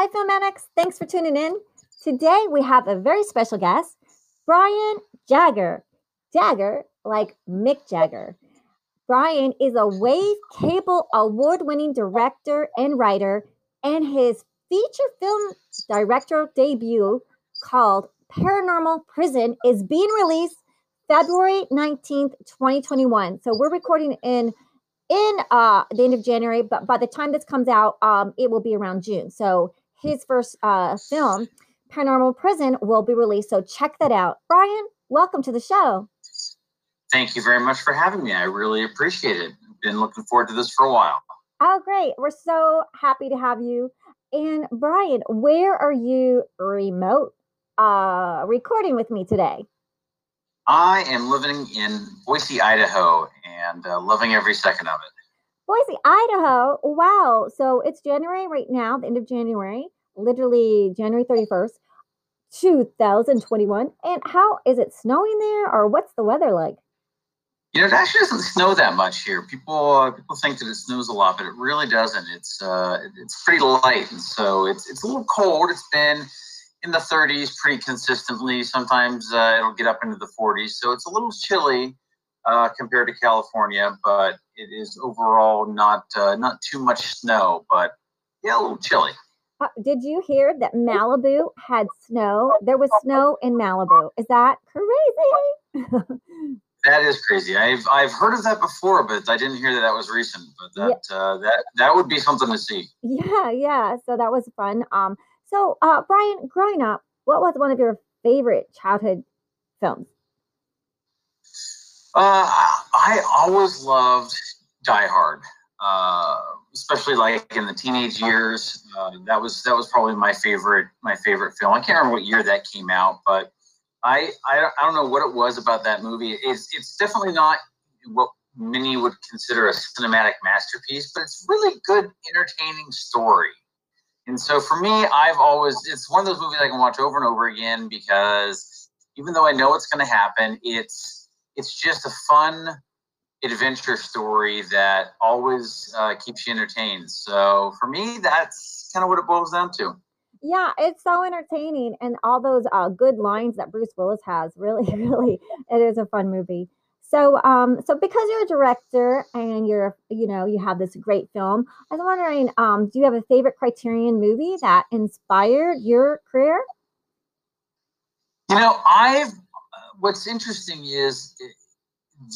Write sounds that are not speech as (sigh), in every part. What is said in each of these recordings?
Hi, Filmatics. Thanks for tuning in. Today we have a very special guest, Brian Jagger. Jagger, like Mick Jagger. Brian is a Wave Cable award winning director and writer, and his feature film director debut called Paranormal Prison is being released February 19th, 2021. So we're recording in in uh the end of January, but by the time this comes out, um, it will be around June. So his first uh, film, Paranormal Prison, will be released. So check that out. Brian, welcome to the show. Thank you very much for having me. I really appreciate it. Been looking forward to this for a while. Oh, great. We're so happy to have you. And Brian, where are you remote uh, recording with me today? I am living in Boise, Idaho, and uh, loving every second of it. Boise, Idaho. Wow. So it's January right now, the end of January, literally January 31st, 2021. And how is it snowing there or what's the weather like? Know, it actually doesn't snow that much here. People uh, people think that it snows a lot, but it really doesn't. It's uh, it's pretty light, and so it's it's a little cold. It's been in the 30s pretty consistently. Sometimes uh, it'll get up into the 40s, so it's a little chilly uh, compared to California, but it is overall not uh, not too much snow, but yeah, a little chilly. Uh, did you hear that Malibu had snow? There was snow in Malibu. Is that crazy? (laughs) that is crazy. I've I've heard of that before, but I didn't hear that that was recent. But that yeah. uh, that that would be something to see. Yeah, yeah. So that was fun. Um. So, uh, Brian, growing up, what was one of your favorite childhood films? Uh, I always loved Die Hard, uh, especially like in the teenage years. Uh, that was that was probably my favorite my favorite film. I can't remember what year that came out, but I I, I don't know what it was about that movie. It's it's definitely not what many would consider a cinematic masterpiece, but it's really good, entertaining story. And so for me, I've always it's one of those movies I can watch over and over again because even though I know what's going to happen, it's it's just a fun adventure story that always uh, keeps you entertained. So for me, that's kind of what it boils down to. Yeah, it's so entertaining, and all those uh, good lines that Bruce Willis has. Really, (laughs) really, it is a fun movie. So, um, so because you're a director and you're, you know, you have this great film, I was wondering, um, do you have a favorite Criterion movie that inspired your career? You know, I've what's interesting is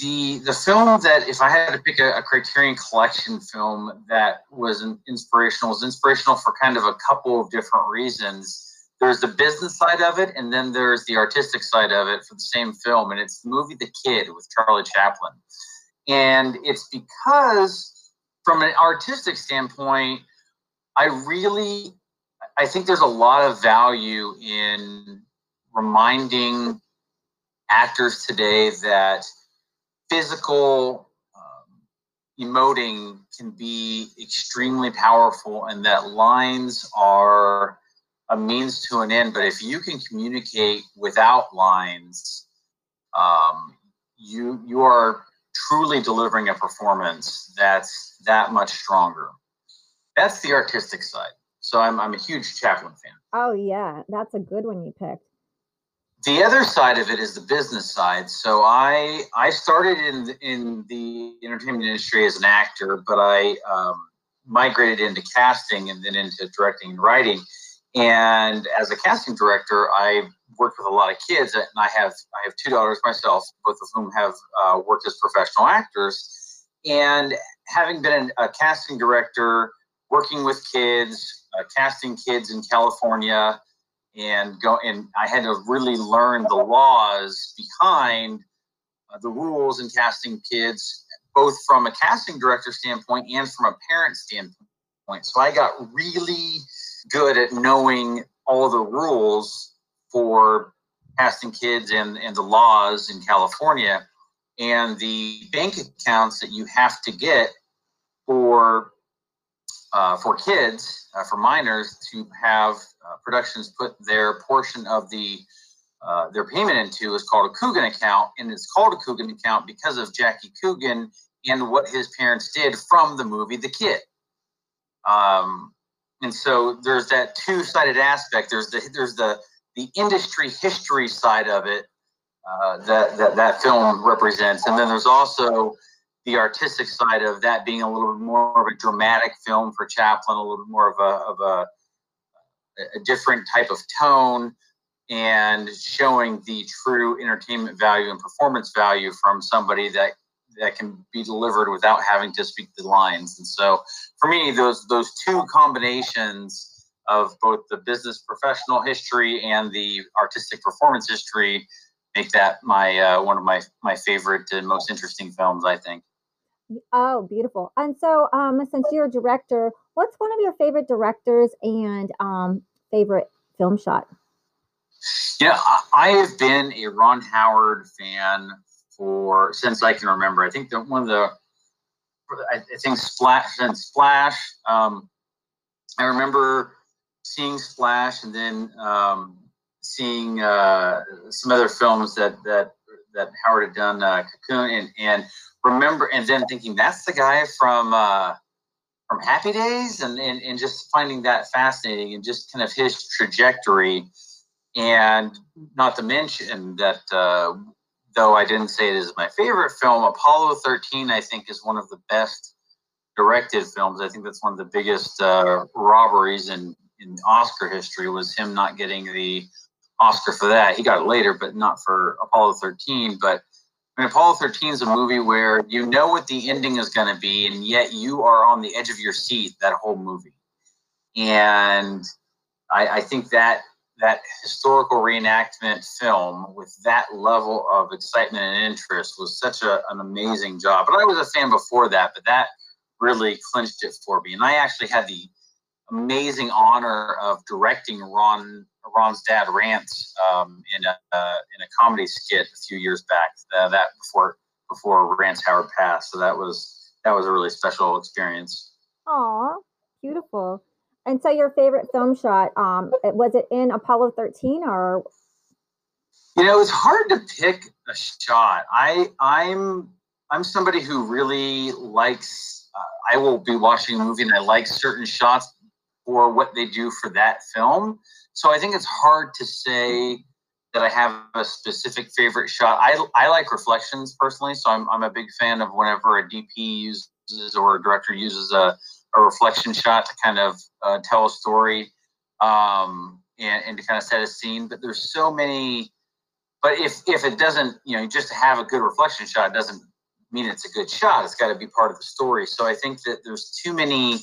the the film that if I had to pick a, a, Criterion Collection film that was inspirational was inspirational for kind of a couple of different reasons. There's the business side of it, and then there's the artistic side of it for the same film, and it's the movie The Kid with Charlie Chaplin. And it's because, from an artistic standpoint, I really I think there's a lot of value in reminding actors today that physical um, emoting can be extremely powerful and that lines are a means to an end. But if you can communicate without lines um, you you are truly delivering a performance that's that much stronger. That's the artistic side. So i'm, I'm a huge chaplin fan. Oh yeah. That's a good one you picked the other side of it is the business side. So I I started in in the entertainment industry as an actor, but I um, migrated into casting and then into directing and writing. And as a casting director, I worked with a lot of kids, and I have I have two daughters myself, both of whom have uh, worked as professional actors. And having been a casting director, working with kids, uh, casting kids in California and go and I had to really learn the laws behind uh, the rules in casting kids, both from a casting director standpoint and from a parent standpoint. So I got really good at knowing all the rules for casting kids and, and the laws in California and the bank accounts that you have to get for uh, for kids, uh, for minors, to have uh, productions put their portion of the uh, their payment into is called a Coogan account, and it's called a Coogan account because of Jackie Coogan and what his parents did from the movie The Kid. Um, and so there's that two-sided aspect. There's the there's the the industry history side of it uh, that, that that film represents, and then there's also the artistic side of that being a little bit more of a dramatic film for Chaplin, a little bit more of a of a, a different type of tone, and showing the true entertainment value and performance value from somebody that that can be delivered without having to speak the lines. And so, for me, those those two combinations of both the business professional history and the artistic performance history make that my uh, one of my my favorite and most interesting films. I think. Oh, beautiful. And so, um, since you're a director, what's one of your favorite directors and um, favorite film shot? Yeah, I have been a Ron Howard fan for since I can remember. I think that one of the I, think Splash and Splash. Um, I remember seeing Splash and then um, seeing uh, some other films that that that Howard had done, uh, Cocoon, and and remember, and then thinking that's the guy from uh, from Happy Days, and, and and just finding that fascinating, and just kind of his trajectory, and not to mention that. Uh, though I didn't say it is my favorite film, Apollo 13, I think, is one of the best directed films. I think that's one of the biggest uh, robberies in, in Oscar history was him not getting the Oscar for that. He got it later, but not for Apollo 13. But I mean, Apollo 13 is a movie where you know what the ending is going to be, and yet you are on the edge of your seat that whole movie. And I, I think that that historical reenactment film with that level of excitement and interest was such a, an amazing job. But I was a fan before that, but that really clinched it for me. And I actually had the amazing honor of directing Ron Ron's dad Rance um, in a uh, in a comedy skit a few years back. Uh, that before before Rance Howard passed, so that was that was a really special experience. Aw, beautiful. And so, your favorite film shot um, was it in Apollo thirteen or? You know, it's hard to pick a shot. I I'm I'm somebody who really likes. Uh, I will be watching a movie and I like certain shots for what they do for that film. So I think it's hard to say that I have a specific favorite shot. I, I like reflections personally, so I'm, I'm a big fan of whenever a DP uses or a director uses a, a reflection shot to kind of uh, tell a story um, and, and to kind of set a scene. But there's so many. But if if it doesn't, you know, just to have a good reflection shot doesn't mean it's a good shot. It's got to be part of the story. So I think that there's too many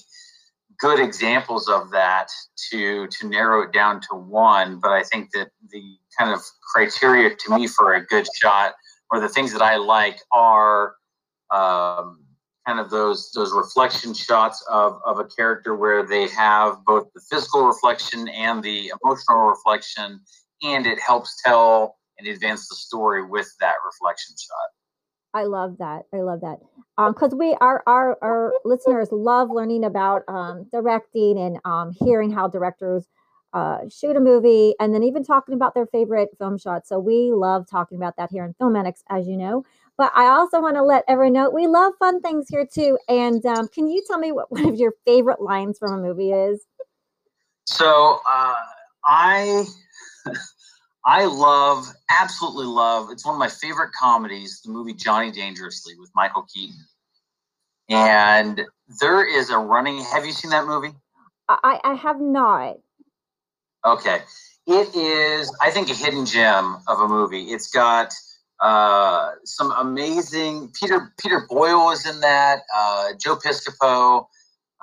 good examples of that to to narrow it down to one. But I think that the kind of criteria to me for a good shot or the things that I like are um, kind of those those reflection shots of, of a character where they have both the physical reflection and the emotional reflection, and it helps tell and advance the story with that reflection shot. I love that. I love that. Because um, we our, our our listeners love learning about um, directing and um, hearing how directors uh, shoot a movie, and then even talking about their favorite film shots. So we love talking about that here in Filmatics, as you know. But I also want to let everyone know we love fun things here too. And um, can you tell me what one of your favorite lines from a movie is? So uh, I (laughs) I love, absolutely love. It's one of my favorite comedies. The movie Johnny Dangerously with Michael Keaton. And there is a running. Have you seen that movie? I, I have not. Okay, it is. I think a hidden gem of a movie. It's got uh, some amazing. Peter Peter Boyle is in that. Uh, Joe Piscopo.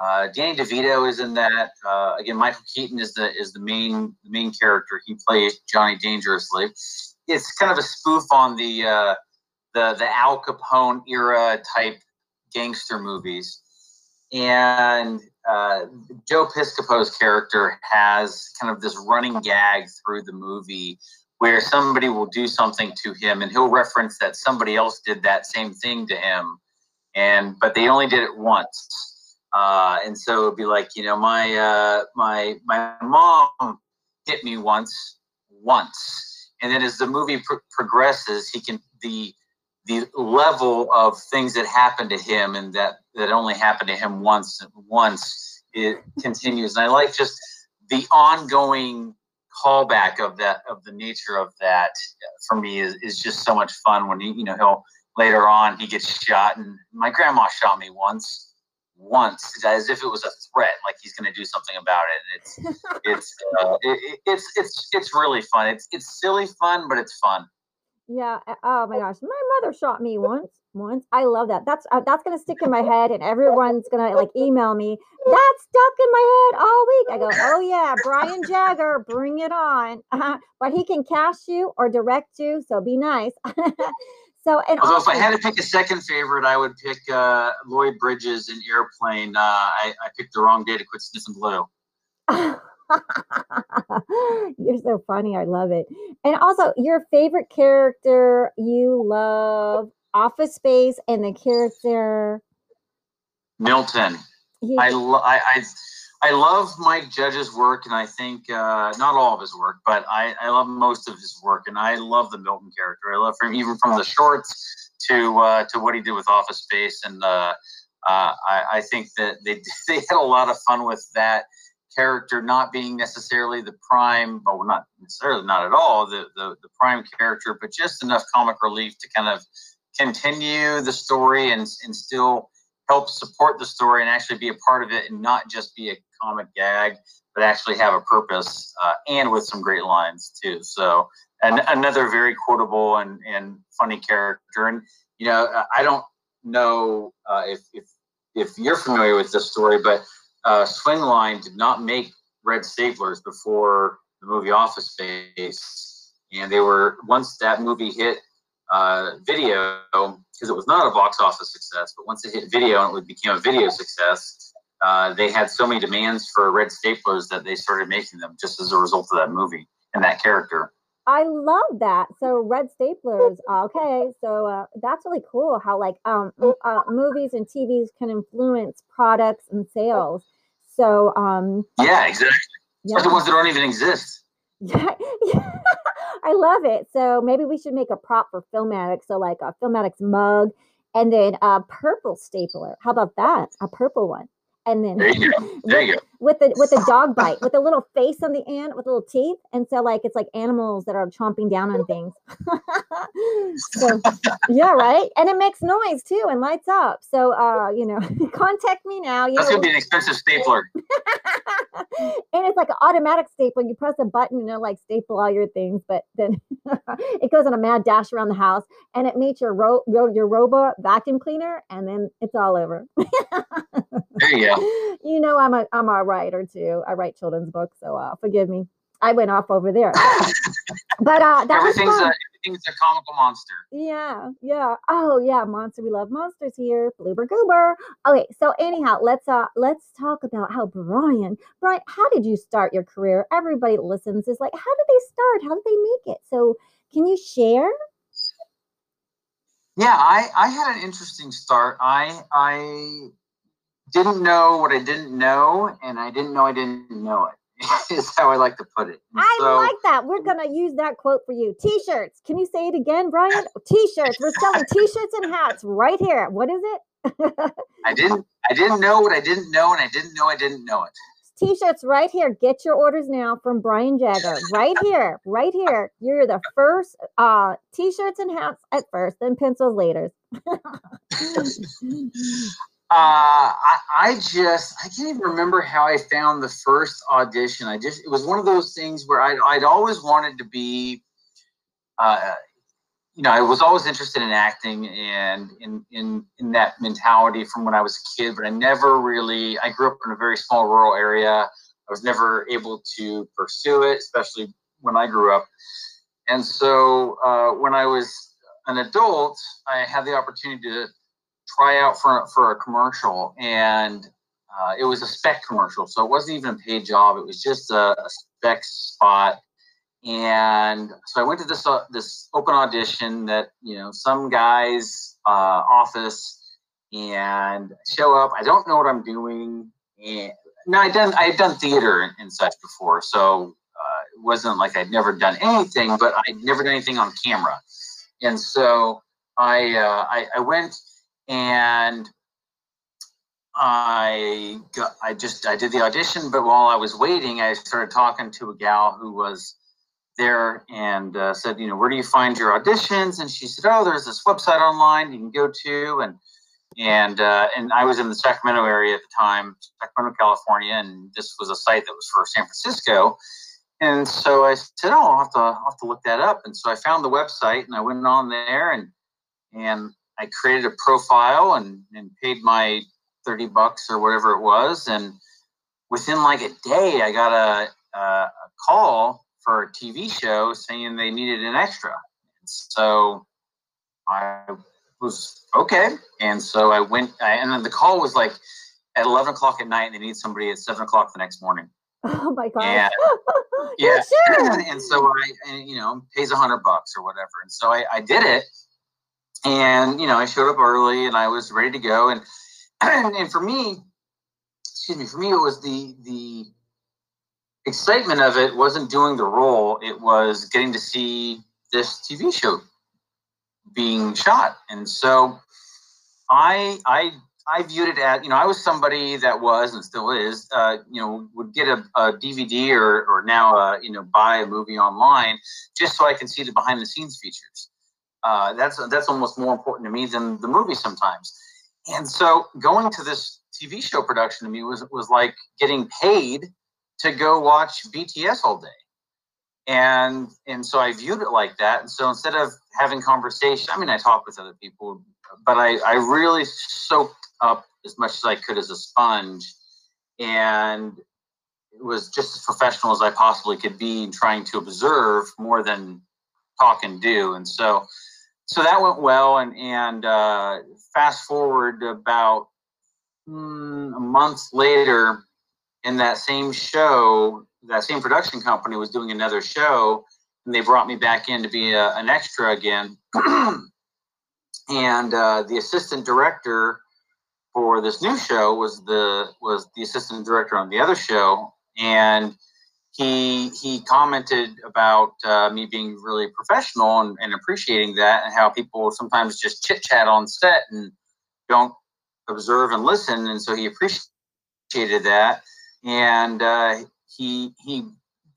Uh, Danny DeVito is in that. Uh, again, Michael Keaton is the is the main the main character. He plays Johnny Dangerously. It's kind of a spoof on the uh, the the Al Capone era type gangster movies, and uh, Joe Piscopo's character has kind of this running gag through the movie where somebody will do something to him, and he'll reference that somebody else did that same thing to him, and but they only did it once uh, and so it'd be like, you know, my uh, my my mom hit me once, once, and then as the movie pr- progresses, he can the the level of things that happened to him and that that only happened to him once once it continues. And I like just the ongoing callback of that of the nature of that for me is, is just so much fun when he you know he'll later on he gets shot and my grandma shot me once once as if it was a threat like he's going to do something about it and it's (laughs) it's uh, it, it's it's it's really fun it's it's silly fun but it's fun Yeah. Oh my gosh, my mother shot me once. Once. I love that. That's uh, that's gonna stick in my head, and everyone's gonna like email me. That's stuck in my head all week. I go, oh yeah, Brian Jagger, bring it on. (laughs) but he can cast you or direct you, so be nice. (laughs) so and although if i had to pick a second favorite i would pick uh lloyd bridges in airplane uh i, I picked the wrong day to quit sniffing glue (laughs) You're so funny. I love it. And also, your favorite character you love Office Space and the character. milton He, I, lo- I, I, I love Mike Judge's work, and I think uh, not all of his work, but I, I love most of his work, and I love the Milton character. I love him even from the shorts to uh, to what he did with Office Space, and uh, uh, I, I think that they (laughs) they had a lot of fun with that character not being necessarily the prime, but well, not necessarily not at all the, the the prime character, but just enough comic relief to kind of continue the story and and still help support the story and actually be a part of it and not just be a comic gag but actually have a purpose uh, and with some great lines too. So and another very quotable and, and funny character. And you know uh, i don't know uh, if, if if you're familiar with this story but uh, swingline did not make red staplers before the movie office space. And they were once that movie hit uh, video because it was not a box office success, but once it hit video and it became a video success, uh, they had so many demands for red staplers that they started making them just as a result of that movie and that character. I love that. So red staplers. Okay, so uh, that's really cool. How like um uh, movies and TVs can influence products and sales. So um Yeah, exactly. yeah. Especially ones that don't even exist. (laughs) Yeah, yeah. (laughs) I love it. So maybe we should make a prop for Filmatic. So like a Filmatic's mug, and then a purple stapler. How about that? A purple one, and then There you go. (laughs) There you go. with the with the dog bite, with a little face on the end, with little teeth, and so like it's like animals that are chomping down on things. (laughs) so yeah, right. And it makes noise too and lights up. So uh, you know, (laughs) contact me now. You That's know, gonna be an expensive stapler. and it's like an automatic staple. You press a button and it'll like staple all your things, but then it goes on a mad dash around the house and it meets your ro- your, your robot vacuum cleaner and then it's all over. There you go. (laughs) you know I'm a I'm a writer too. I write children's books, so uh, forgive me. I went off over there. (laughs) but uh that was Everything's a, fun. everything's a comical monster. Yeah, yeah. Oh yeah, monster. We love monsters here. Bloober goober. Okay, so anyhow, let's uh let's talk about how Brian, Brian, how did you start your career? Everybody listens is like, how did they start? How did they make it? So can you share? Yeah, I, I had an interesting start. I I didn't know what I didn't know, and I didn't know I didn't know it. (laughs) Is how I like to put it. And I so, like that. We're gonna use that quote for you. T-shirts. Can you say it again, Brian? T-shirts. We're selling T-shirts and hats right here. What is it? I didn't I didn't know what I didn't know, and I didn't know I didn't know it. T-shirts right here. Get your orders now from Brian Jagger. Right here. Right here. You're the first uh t-shirts and hats at first, then pencils later. (laughs) Uh, I, I just I can't even remember how I found the first audition. I just it was one of those things where I'd I'd always wanted to be, uh, you know, I was always interested in acting and in in in that mentality from when I was a kid. But I never really. I grew up in a very small rural area. I was never able to pursue it, especially when I grew up. And so uh, when I was an adult, I had the opportunity to try out for for a commercial, and uh, it was a spec commercial, so it wasn't even a paid job. It was just a, a spec spot, and so I went to this uh, this open audition that you know some guy's uh, office, and show up. I don't know what I'm doing, and no, I done I had done theater and, and such before, so uh, it wasn't like I'd never done anything, but I'd never done anything on camera, and so I uh, I, I went and I got, I just I did the audition, but while I was waiting, I started talking to a gal who was there and uh, said, you know, where do you find your auditions? And she said, oh, there's this website online you can go to, and and uh, and I was in the Sacramento area at the time, Sacramento, California, and this was a site that was for San Francisco. And so I said, oh, I'll have to I'll have to look that up. And so I found the website and I went on there and and I created a profile and, and paid my 30 bucks or whatever it was. And within like a day, I got a, a, a call for a TV show saying they needed an extra. And so I was okay. And so I went, I, and then the call was like at 11 o'clock at night, and they need somebody at 7 o'clock the next morning. (laughs) Oh my God. And, (laughs) yeah. Sure. (laughs) And so I, and, you know, pays a hundred bucks or whatever. And so I, I did it. And, you know, I showed up early and I was ready to go. (clears throat) And and, for me, excuse me, for me, it was the the excitement of it wasn't doing the role; it was getting to see this TV show being shot, and so I I I viewed it as you know I was somebody that was and still is uh, you know would get a, a DVD or or now uh, you know buy a movie online just so I can see the behind the scenes features. Uh, that's that's almost more important to me than the movie sometimes. And so going to this TV show production to me was was like getting paid to go watch BTS all day. And and so I viewed it like that. And so instead of having conversation, I mean I talked with other people, but I, I really soaked up as much as I could as a sponge and it was just as professional as I possibly could be in trying to observe more than talk and do. And so so that went well and and uh, fast forward about mm, a month later in that same show that same production company was doing another show and they brought me back in to be a, an extra again. (clears throat) And uh, the assistant director for this new show was the was the assistant director on the other show and he he commented about uh, me being really professional and, and, appreciating that, and how people sometimes just chit chat on set and don't observe and listen, and so he appreciated that, and uh, he he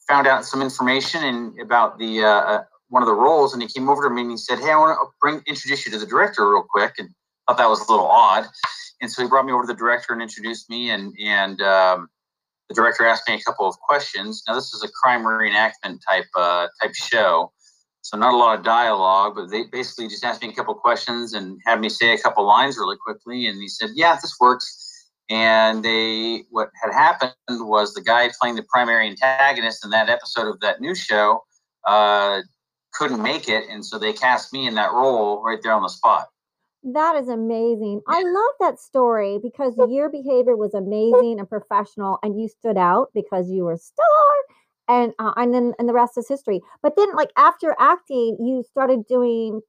found out some information and about the uh, uh, one of the roles, and he came over to me and he said, "Hey, I want to bring introduce you to the director real quick," and thought that was a little odd, and so he brought me over to the director and introduced me, and and um, the director asked me a couple of questions. Now, this is a crime reenactment type uh, type show, so not a lot of dialogue, but they basically just asked me a couple of questions and had me say a couple lines really quickly. And he said, "Yeah, this works." And they, what had happened was the guy playing the primary antagonist in that episode of that new show uh, couldn't make it, and so they cast me in that role right there on the spot. That is amazing. I (laughs) love that story because your behavior was amazing and professional, and you stood out because you were a star, and uh, and then and the rest is history. But then, like after acting, you started doing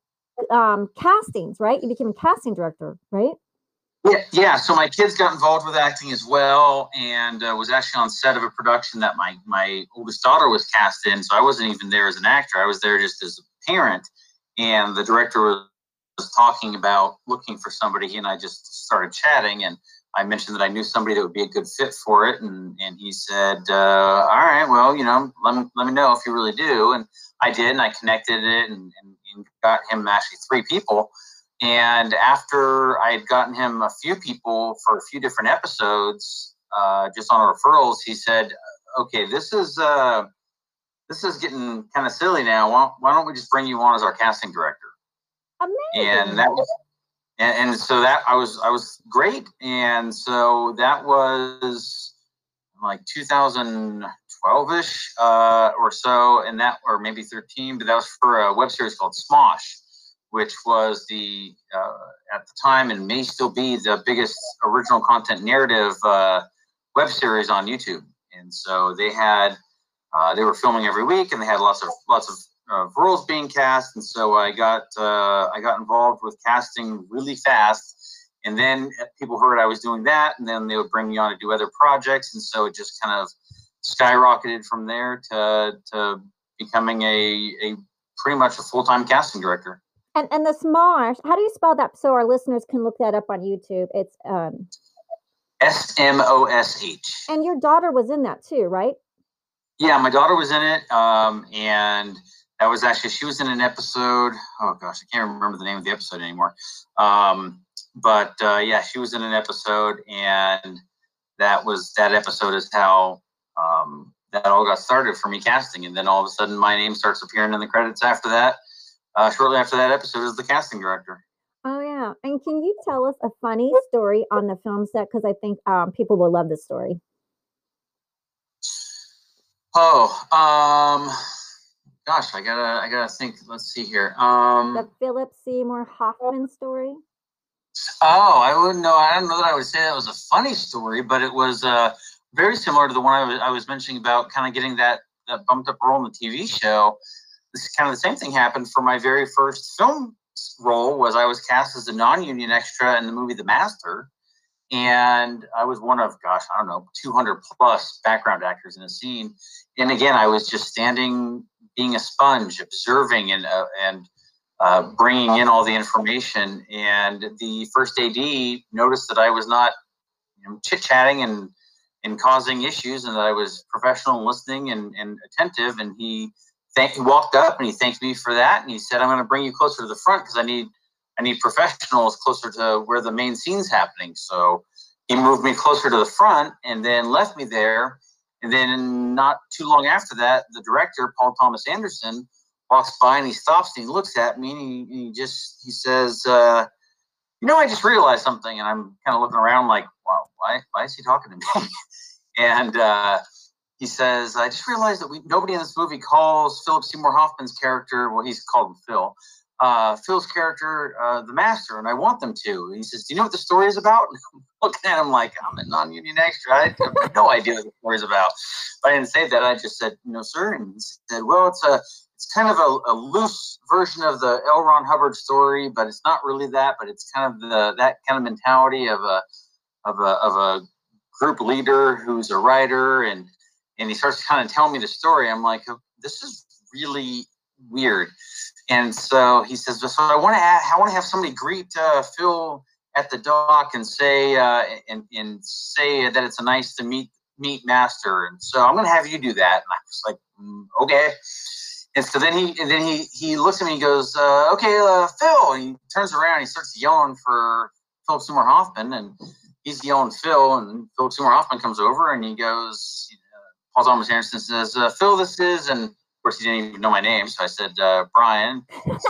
um, castings, right? You became a casting director, right? Yeah, yeah. So my kids got involved with acting as well, and uh, was actually on set of a production that my my oldest daughter was cast in. So I wasn't even there as an actor; I was there just as a parent. And the director was was talking about looking for somebody, he and I just started chatting, and I mentioned that I knew somebody that would be a good fit for it, and and he said, uh, "All right, well, you know, let me let me know if you really do." And I did, and I connected it, and, and, and got him actually three people. And after I had gotten him a few people for a few different episodes, uh, just on referrals, he said, "Okay, this is." Uh, this is getting kind of silly now. Why, why don't we just bring you on as our casting director? Amazing. And that was and, and so that I was I was great. And so that was like 2012ish uh, or so, and that or maybe 13, but that was for a web series called Smosh, which was the uh, at the time and may still be the biggest original content narrative uh, web series on YouTube. And so they had uh, they were filming every week, and they had lots of lots of uh, roles being cast, and so I got uh, I got involved with casting really fast. And then people heard I was doing that, and then they would bring me on to do other projects, and so it just kind of skyrocketed from there to to becoming a a pretty much a full time casting director. And and the Smosh, how do you spell that so our listeners can look that up on YouTube? It's um S M O S H. And your daughter was in that too, right? Yeah, my daughter was in it, um, and that was actually she was in an episode. Oh gosh, I can't remember the name of the episode anymore. Um, but uh, yeah, she was in an episode, and that was that episode is how um, that all got started for me casting, and then all of a sudden my name starts appearing in the credits after that. Uh, shortly after that episode, as the casting director. Oh yeah, and can you tell us a funny story on the film set? Because I think um, people will love this story. Oh, um, gosh, I gotta, I gotta think. Let's see here. Um, the Philip Seymour Hoffman story. Oh, I wouldn't know. I don't know that I would say that was a funny story, but it was uh, very similar to the one I was, I was mentioning about kind of getting that, that bumped up role in the TV show. This kind of the same thing happened for my very first film role was I was cast as a non-union extra in the movie The Master, and I was one of gosh I don't know 200 plus background actors in a scene. And again, I was just standing, being a sponge, observing and uh, and uh, bringing in all the information. And the first AD noticed that I was not you know, chit chatting and and causing issues, and that I was professional and listening and, and attentive. And he thank he walked up and he thanked me for that, and he said, "I'm going to bring you closer to the front because I need I need professionals closer to where the main scene's happening." So he moved me closer to the front and then left me there. And then not too long after that, the director Paul Thomas Anderson walks by and he stops and he looks at me and he, he just he says, uh, "You know, I just realized something." And I'm kind of looking around like, "Wow, why why is he talking to me?" (laughs) and uh, he says, I just realized that we nobody in this movie calls Philip Seymour Hoffman's character, well, he's called Phil, uh, Phil's character uh, the master, and I want them to. he says, Do you know what the story is about? (laughs) Looking at him like, I'm a non union extra. I have no idea what the story is about. But I didn't say that. I just said, No, sir. And he said, Well, it's a it's kind of a, a loose version of the L. Ron Hubbard story, but it's not really that. But it's kind of the that kind of mentality of a of a of a group leader who's a writer and and he starts kind of telling me the story. I'm like, oh, this is really weird. And so he says, so I want to I want to have somebody greet uh, Phil at the dock and say uh, and, and say that it's a nice to meet meet master. And so I'm going to have you do that. And I was like, mm, okay. And so then he and then he he looks at me and goes, uh, okay, uh, Phil. And he turns around and he starts yelling for Philip Seymour Hoffman and he's yelling Phil and Philip Seymour Hoffman comes over and he goes, Paul Thomas Anderson says, uh, Phil, this is, and course he didn't even know my name, so I said, uh, Brian.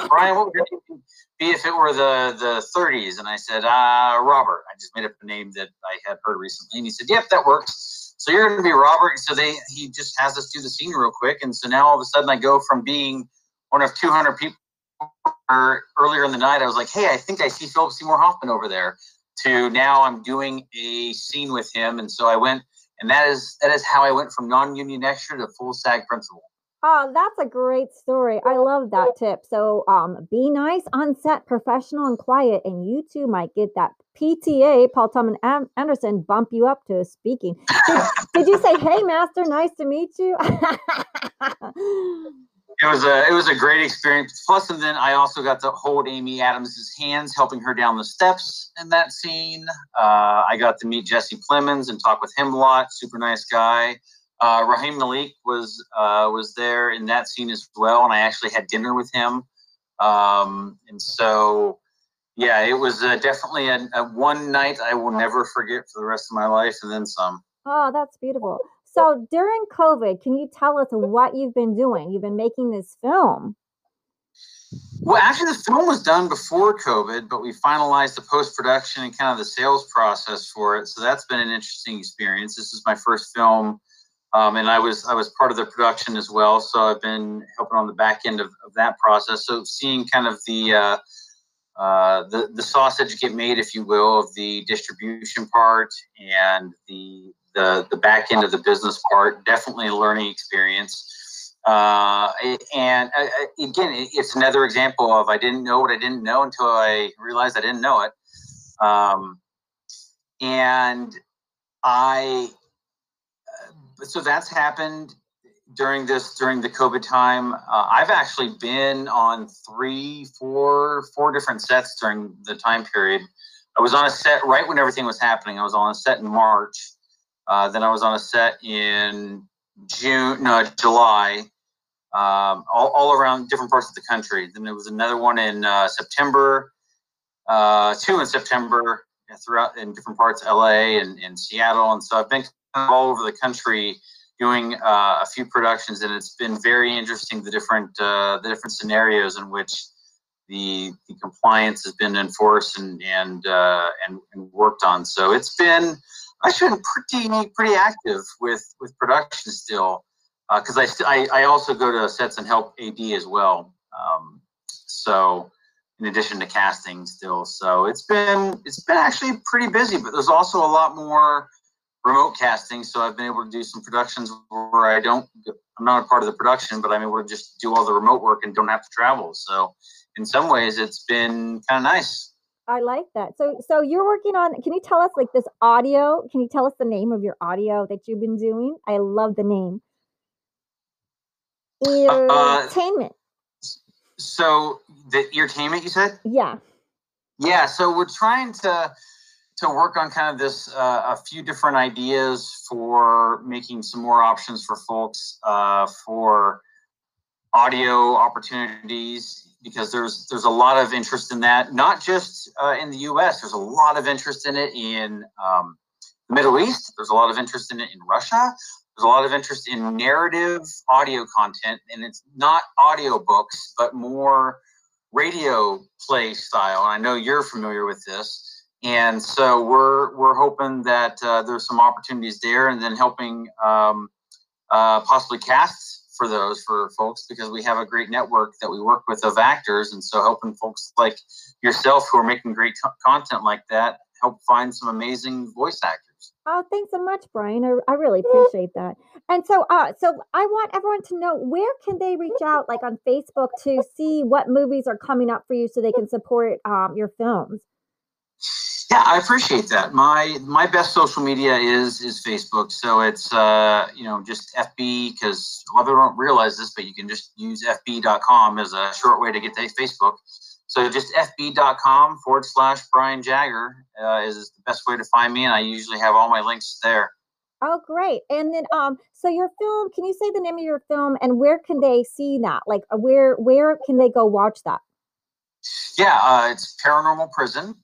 Brian, what would your name be if it were the the 30s? And I said, uh, Robert. I just made up a name that I had heard recently, and he said, Yep, that works. So you're going to be Robert. So they he just has us do the scene real quick, and so now all of a sudden I go from being one of 200 people earlier in the night. I was like, Hey, I think I see Philip Seymour Hoffman over there. To now I'm doing a scene with him, and so I went and that is that is how I went from non-union extra to full SAG principal. Oh, that's a great story. I love that tip. So, um, be nice on set, professional and quiet, and you too might get that PTA, Paul Thomas Anderson, bump you up to speaking. Did, (laughs) did you say, "Hey, master, nice to meet you"? (laughs) it was a it was a great experience. Plus, and then I also got to hold Amy Adams's hands, helping her down the steps in that scene. Uh, I got to meet Jesse Plemons and talk with him a lot. Super nice guy. Uh, Rami Malek was uh, was there in that scene as well, and I actually had dinner with him. Um, and so, yeah, it was uh, definitely a, a one night I will never forget for the rest of my life, and then some. Oh, that's beautiful. So during COVID, can you tell us what you've been doing? You've been making this film. Well, actually, the film was done before COVID, but we finalized the post production and kind of the sales process for it. So that's been an interesting experience. This is my first film, um, and I was I was part of the production as well. So I've been helping on the back end of, of that process. So seeing kind of the uh, uh, the the sausage get made, if you will, of the distribution part and the the the back end of the business part. Definitely a learning experience. Uh, and uh, uh, again, it's another example of I didn't know what I didn't know until I realized I didn't know it. Um, and I, so that's happened during this during the COVID time. Uh, I've actually been on three, four, four different sets during the time period I was on a set right when everything was happening. I was on a set in March. Uh, then I was on a set in June, no, July, um, all, all around different parts of the country. Then there was another one in uh, September, uh, two in September throughout in different parts, LA and, and Seattle. And so I've been all over the country doing uh, a few productions, and it's been very interesting the different uh, the different scenarios in which the, the compliance has been enforced and and, uh, and, and worked on. So it's been I've been pretty pretty active with with production still because uh, I, st- I I also go to sets and help AD as well. Um, so in addition to casting still, so it's been it's been actually pretty busy. But there's also a lot more remote casting, so I've been able to do some productions where I don't I'm not a part of the production, but I'm able to just do all the remote work and don't have to travel. So in some ways, it's been kind of nice. I like that. So so you're working on can you tell us like this audio? Can you tell us the name of your audio that you've been doing? I love the name. Uh, entertainment. Uh, so the entertainment you said? Yeah. Yeah, so we're trying to to work on kind of this uh, a few different ideas for making some more options for folks uh, for audio opportunities because there's there's a lot of interest in that, not just uh, in the U.S. There's a lot of interest in it in um, the Middle East. There's a lot of interest in it in Russia. There's a lot of interest in narrative audio content, and it's not audio books, but more radio play style. And I know you're familiar with this. And so we're we're hoping that uh, there's some opportunities there, and then helping um, uh, possibly cast for those for folks because we have a great network that we work with of actors, and so helping folks like yourself who are making great co- content like that help find some amazing voice actors. Oh, thanks so much, Brian. I, I really appreciate that. And so, uh, so I want everyone to know where can they reach out, like on Facebook, to see what movies are coming up for you, so they can support um, your films. Yeah, I appreciate that. My my best social media is is Facebook. So it's uh, you know just FB because a lot of people don't realize this, but you can just use FB.com as a short way to get to Facebook. So just FB.com forward slash Brian Jagger uh, is the best way to find me, and I usually have all my links there. Oh, great! And then, um, so your film. Can you say the name of your film and where can they see that? Like, uh, where where can they go watch that? Yeah, uh, it's Paranormal Prison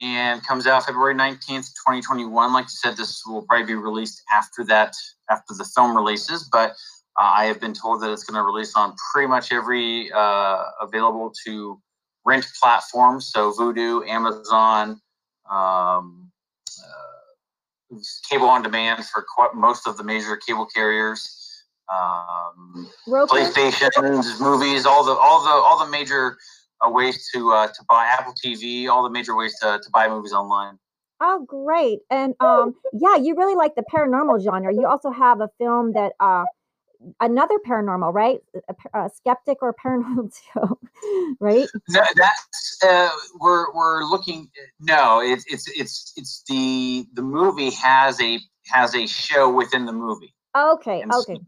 and comes out February 19th, 2021. Like you said, this will probably be released after that, after the film releases, but uh, I have been told that it's going to release on pretty much every uh, available to rent platform. So Vudu, Amazon, um, uh, cable on demand for quite, most of the major cable carriers. Um, PlayStations, movies, all the all the all the major uh, ways to uh, to buy Apple TV, all the major ways to, to buy movies online. Oh, great! And um, yeah, you really like the paranormal genre. You also have a film that uh, another paranormal, right? A, a skeptic or paranormal (laughs) too, right? No, that's uh, we're we're looking. No, it's it's it's it's the the movie has a has a show within the movie. Okay. And okay. So,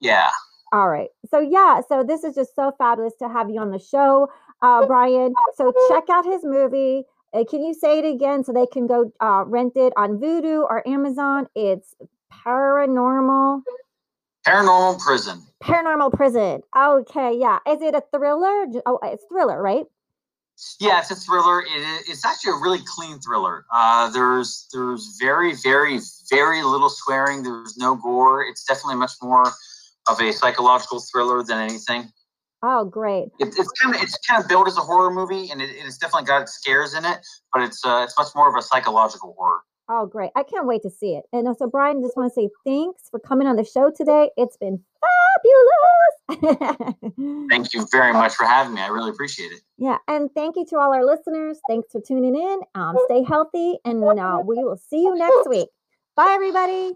yeah. All right. So yeah, so this is just so fabulous to have you on the show uh, Brian. So check out his movie. Uh, can you say it again so they can go uh, rent it on Vudu or Amazon? It's Paranormal. Paranormal Prison. Paranormal Prison. Okay, yeah. Is it a thriller? Oh, it's thriller, right? Yeah, it's a thriller. It, it's actually a really clean thriller. Uh, there's there's very very very little swearing. There's no gore. It's definitely much more of a psychological thriller than anything. Oh, great. It, it's kind of it's kind of built as a horror movie, and it, it's definitely got scares in it, but it's uh, it's much more of a psychological horror. Oh, great! I can't wait to see it. And so, Brian, just want to say thanks for coming on the show today. It's been fabulous. (laughs) thank you very much for having me. I really appreciate it. Yeah, and thank you to all our listeners. Thanks for tuning in. Um, stay healthy, and uh, we will see you next week. Bye, everybody.